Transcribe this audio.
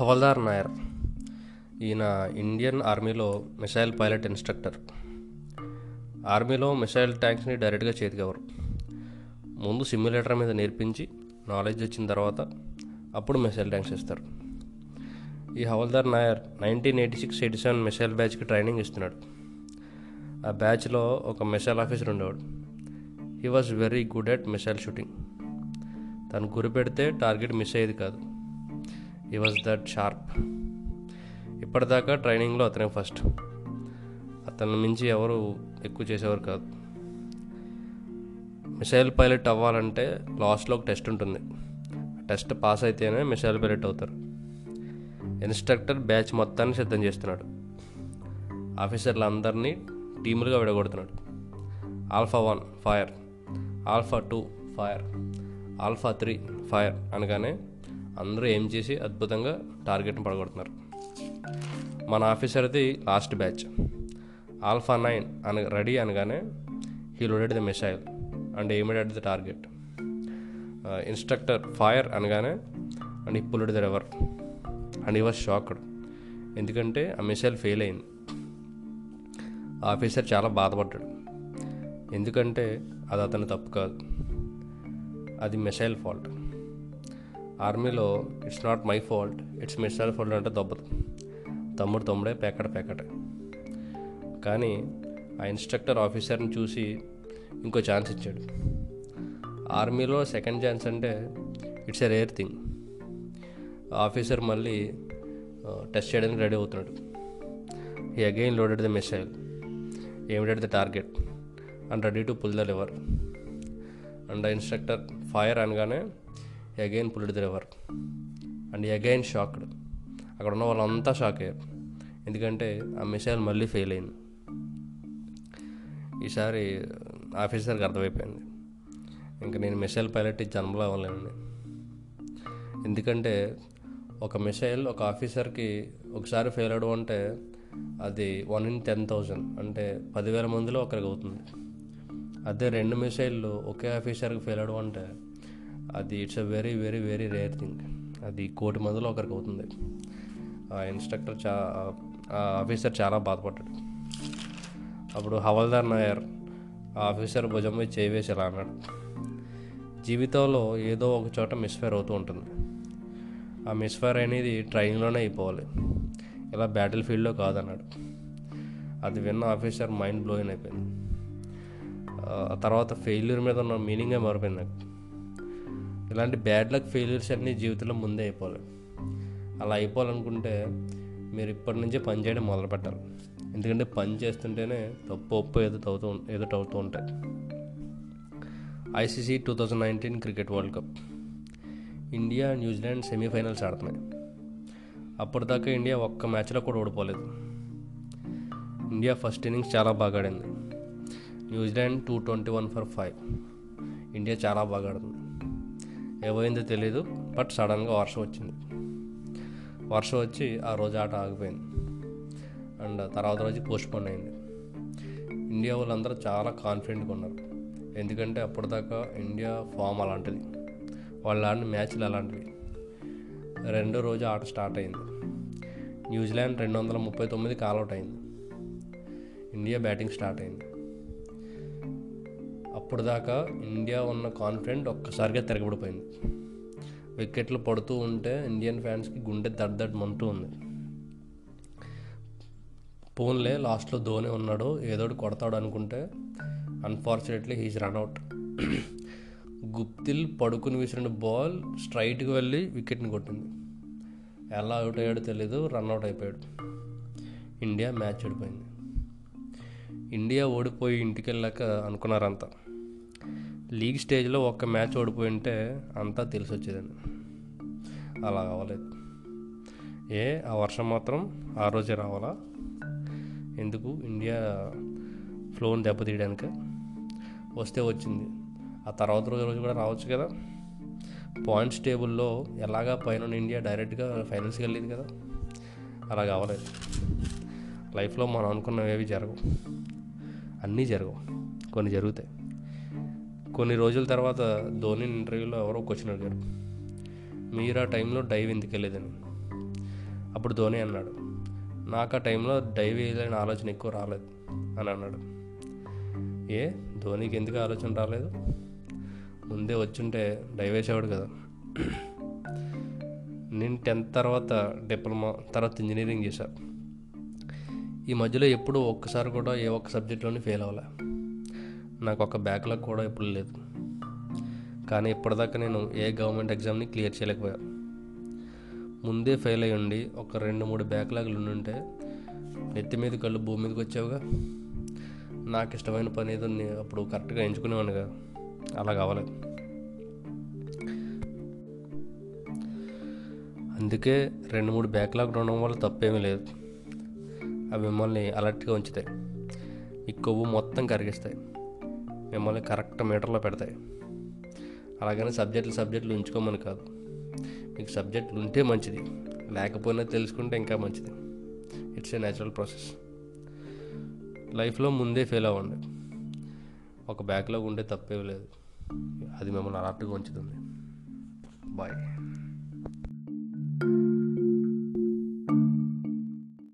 హవల్దార్ నాయర్. ఈయన ఇండియన్ ఆర్మీలో missile pilot instructor. ఆర్మీలో మిసైల్ ట్యాంక్స్ని డైరెక్ట్గా చేతికెవరు ముందు సిమ్యులేటర్ మీద నేర్పించి నాలెడ్జ్ వచ్చిన తర్వాత అప్పుడు మిసైల్ ట్యాంక్స్ ఇస్తారు. ఈ havildar Nair nineteen eighty six eighty seven missile బ్యాచ్కి training ఇస్తున్నాడు. ఆ బ్యాచ్లో ఒక మిసైల్ ఆఫీసర్ ఉండేవాడు. He was very good at missile shooting. తను గురి పెడితే టార్గెట్ మిస్ అయ్యేది కాదు. ఈ వాజ్ దట్ షార్ప్ ఇప్పటిదాకా ట్రైనింగ్లో అతనే ఫస్ట్. అతను మించి ఎవరు ఎక్కువ చేసేవారు కాదు. మిసైల్ పైలట్ అవ్వాలంటే లాస్ట్లో ఒక టెస్ట్ ఉంటుంది. టెస్ట్ పాస్ అయితేనే మిసైల్ పైలట్ అవుతారు. ఇన్స్ట్రక్టర్ బ్యాచ్ మొత్తాన్ని సిద్ధం చేస్తున్నాడు. ఆఫీసర్లు అందరినీ టీములుగా విడగొడుతున్నాడు. Alpha one fire. Alpha two fire. Alpha three fire అనగానే అందరూ ఏం చేసి అద్భుతంగా టార్గెట్ని పడగొడుతున్నారు. మన ఆఫీసర్ అది లాస్ట్ బ్యాచ్. ఆల్ఫా నైన్ అన రెడీ అనగానే he loaded the missile and aimed at the target. Instructor fire అనగానే and he pulled the lever and he was shocked. ఎందుకంటే ఆ మిసైల్ ఫెయిల్ అయింది. ఆఫీసర్ చాలా బాధపడ్డాడు. ఎందుకంటే అది అతని తప్పు కాదు. అది మిసైల్ ఫాల్ట్. ఆర్మీలో it's not my fault it's missile fault అంటే దొబ్బదు తమ్ముడు తమ్ముడే పేకట పేకట. కానీ ఆ ఇన్స్ట్రక్టర్ ఆఫీసర్ని చూసి ఇంకో ఛాన్స్ ఇచ్చాడు. ఆర్మీలో సెకండ్ ఛాన్స్ అంటే it's a rare thing officer మళ్ళీ టెస్ట్ చేయడానికి రెడీ అవుతున్నాడు. ఈ again loaded the missile aimed the target and ready to pull the lever and instructor fire అనగానే again pulled lever and again shocked అక్కడ ఉన్న వాళ్ళంతా shock అయ్యారు. ఎందుకంటే ఆ మిసైల్ మళ్ళీ ఫెయిల్ అయింది. ఈసారి ఆఫీసర్కి అర్థమైపోయింది. ఇంకా నేను మిసైల్ పైలట్ జన్మలో అవ్వలేనండి. ఎందుకంటే ఒక మిసైల్ ఒక ఆఫీసర్కి ఒకసారి ఫెయిల్ అవడం అంటే అది వన్ ఇన్ టెన్ థౌజండ్ అంటే పదివేల మందిలో ఒకరికి అవుతుంది. అదే రెండు మిసైళ్ళు ఒకే ఆఫీసర్కి ఫెయిల్ అవడం అంటే అది it's a very very very rare thing అది కోటి మందిలో ఒకరికి అవుతుంది. ఆ ఇన్స్ట్రక్టర్ చా ఆ ఆఫీసర్ చాలా బాధపడ్డాడు. అప్పుడు హవల్దార్ నాయర్ ఆ ఆఫీసర్ భుజం మీద చేయి వేసి ఇలా అన్నాడు. జీవితంలో ఏదో ఒక చోట మిస్ఫైర్ అవుతూ ఉంటుంది. ఆ మిస్ఫైర్ అనేది ట్రైన్లోనే అయిపోవాలి. ఇలా బ్యాటిల్ ఫీల్డ్లో కాదన్నాడు. అది విన్న ఆఫీసర్ మైండ్ బ్లోయిన్ అయిపోయింది. ఆ తర్వాత ఫెయిల్యూర్ మీద ఉన్న మీనింగే మారిపోయింది నాకు. ఇలాంటి బ్యాడ్ లక్ ఫెయిల్యూర్స్ అన్నీ జీవితంలో ముందే అయిపోవాలి. అలా అయిపోవాలనుకుంటే మీరు ఇప్పటి నుంచే పని చేయడం మొదలు పెట్టాలి ఎందుకంటే పని చేస్తుంటేనే తప్పు ఒప్పు ఏదో అవుతూ ఏదో అవుతూ ఉంటాయి. ICC two thousand nineteen cricket world cup. India New Zealand semifinals ఆడుతున్నాయి. అప్పటిదాకా ఇండియా ఒక్క మ్యాచ్లో కూడా ఓడిపోలేదు. ఇండియా ఫస్ట్ ఇన్నింగ్స్ చాలా బాగా ఆడింది. New Zealand two twenty one for five. India చాలా బాగా ఆడింది ఏమైందో తెలియదు బట్ సడన్గా వర్షం వచ్చింది. వర్షం వచ్చి ఆ రోజు ఆట ఆగిపోయింది. అండ్ తర్వాత రోజు పోస్ట్పోన్ అయింది. ఇండియా వాళ్ళందరూ చాలా కాన్ఫిడెంట్గా ఉన్నారు. ఎందుకంటే అప్పటిదాకా ఇండియా ఫామ్ అలాంటిది. వాళ్ళు ఆడిన మ్యాచ్లు అలాంటివి. రెండో రోజు ఆట స్టార్ట్ అయింది. న్యూజిలాండ్ రెండు వందల ముప్పై తొమ్మిది కాల్అవుట్ అయింది. ఇండియా బ్యాటింగ్ స్టార్ట్ అయింది. అప్పుడు దాకా ఇండియా ఉన్న కాన్ఫిడెంట్ ఒక్కసారిగా తిరగబడిపోయింది. వికెట్లు పడుతూ ఉంటే ఇండియన్ ఫ్యాన్స్కి గుండె దడ్దడ్ మంటూ ఉంది. పోన్లే లాస్ట్లో ధోని ఉన్నాడు ఏదోటి కొడతాడు అనుకుంటే అన్ఫార్చునేట్లీ హీస్ రన్అట్ గుప్తిల్ పడుకుని విసిరిన బాల్ స్ట్రైట్కి వెళ్ళి వికెట్ని కొట్టింది. ఎలా అవుట్ అయ్యాడో తెలీదు రన్అట్ అయిపోయాడు. ఇండియా మ్యాచ్ ఓడిపోయింది. ఇండియా ఓడిపోయి ఇంటికి వెళ్ళాక అనుకున్నారంతా. లీగ్ స్టేజ్లో ఒక్క మ్యాచ్ ఓడిపోయి ఉంటే అంతా తెలిసి వచ్చేదండి అలా అవ్వలేదు ఏ ఆ వర్షం మాత్రం ఆ రోజే రావాలా? ఎందుకు? ఇండియా ఫ్లోని దెబ్బతీయడానికి? వస్తే వచ్చింది. ఆ తర్వాత రోజు రోజు కూడా రావచ్చు కదా? పాయింట్స్ టేబుల్లో ఎలాగా పైన ఇండియా డైరెక్ట్గా ఫైనల్స్కి వెళ్ళేది కదా? అలా కావలేదు. లైఫ్లో మనం అనుకున్నవి జరగవు. అన్నీ జరగవు. కొన్ని జరుగుతాయి. కొన్ని రోజుల తర్వాత ధోని ఇంటర్వ్యూలో ఎవరో క్వశ్చన్ అడిగారు. మీరు ఆ టైంలో డైవ్ ఎందుకు వెళ్ళేదని అప్పుడు ధోని అన్నాడు. నాకు ఆ టైంలో డైవ్ వేయాలని ఆలోచన ఎక్కువ రాలేదు అని అన్నాడు. ఏ? ధోనికి ఎందుకు ఆలోచన రాలేదు? ముందే వచ్చుంటే డైవ్ వేసేవాడు కదా. నేను టెన్త్ తర్వాత డిప్లొమా తర్వాత ఇంజనీరింగ్ చేశాను ఈ మధ్యలో ఎప్పుడూ ఒక్కసారి కూడా ఏ ఒక్క సబ్జెక్ట్లోనే ఫెయిల్ అవ్వలే. నాకు ఒక బ్యాక్లాగ్ కూడా ఎప్పుడు లేదు. కానీ ఇప్పటిదాకా నేను ఏ గవర్నమెంట్ ఎగ్జామ్ని క్లియర్ చేయలేకపోయా. ముందే ఫెయిల్ అయ్యి ఉండి ఒక రెండు మూడు బ్యాక్లాగ్లు ఉండుంటే నెత్తి మీద కళ్ళు భూమి మీదకి వచ్చావుగా. నాకు ఇష్టమైన పని ఏదో అప్పుడు కరెక్ట్గా ఎంచుకునేవాడిగా అలా కావలేదు అందుకే రెండు మూడు బ్యాక్లాగ్ ఉండడం వల్ల తప్పేమీ లేదు. అవి మిమ్మల్ని అలర్ట్గా ఉంచుతాయి. ఈ కొవ్వు మొత్తం కరిగిస్తాయి. మిమ్మల్ని కరెక్ట్ మీటర్లో పెడతాయి. అలాగని సబ్జెక్టులు సబ్జెక్టులు ఉంచుకోమని కాదు. మీకు సబ్జెక్టులు ఉంటే మంచిది. లేకపోయినా తెలుసుకుంటే ఇంకా మంచిది. ఇట్స్ ఏ న్యాచురల్ ప్రాసెస్ లైఫ్లో ముందే ఫెయిల్ అవ్వండి. ఒక బ్యాక్లాగ్ ఉంటే తప్పేవి లేదు. అది మిమ్మల్ని అలర్ట్గా ఉంచుతుంది. బాయ్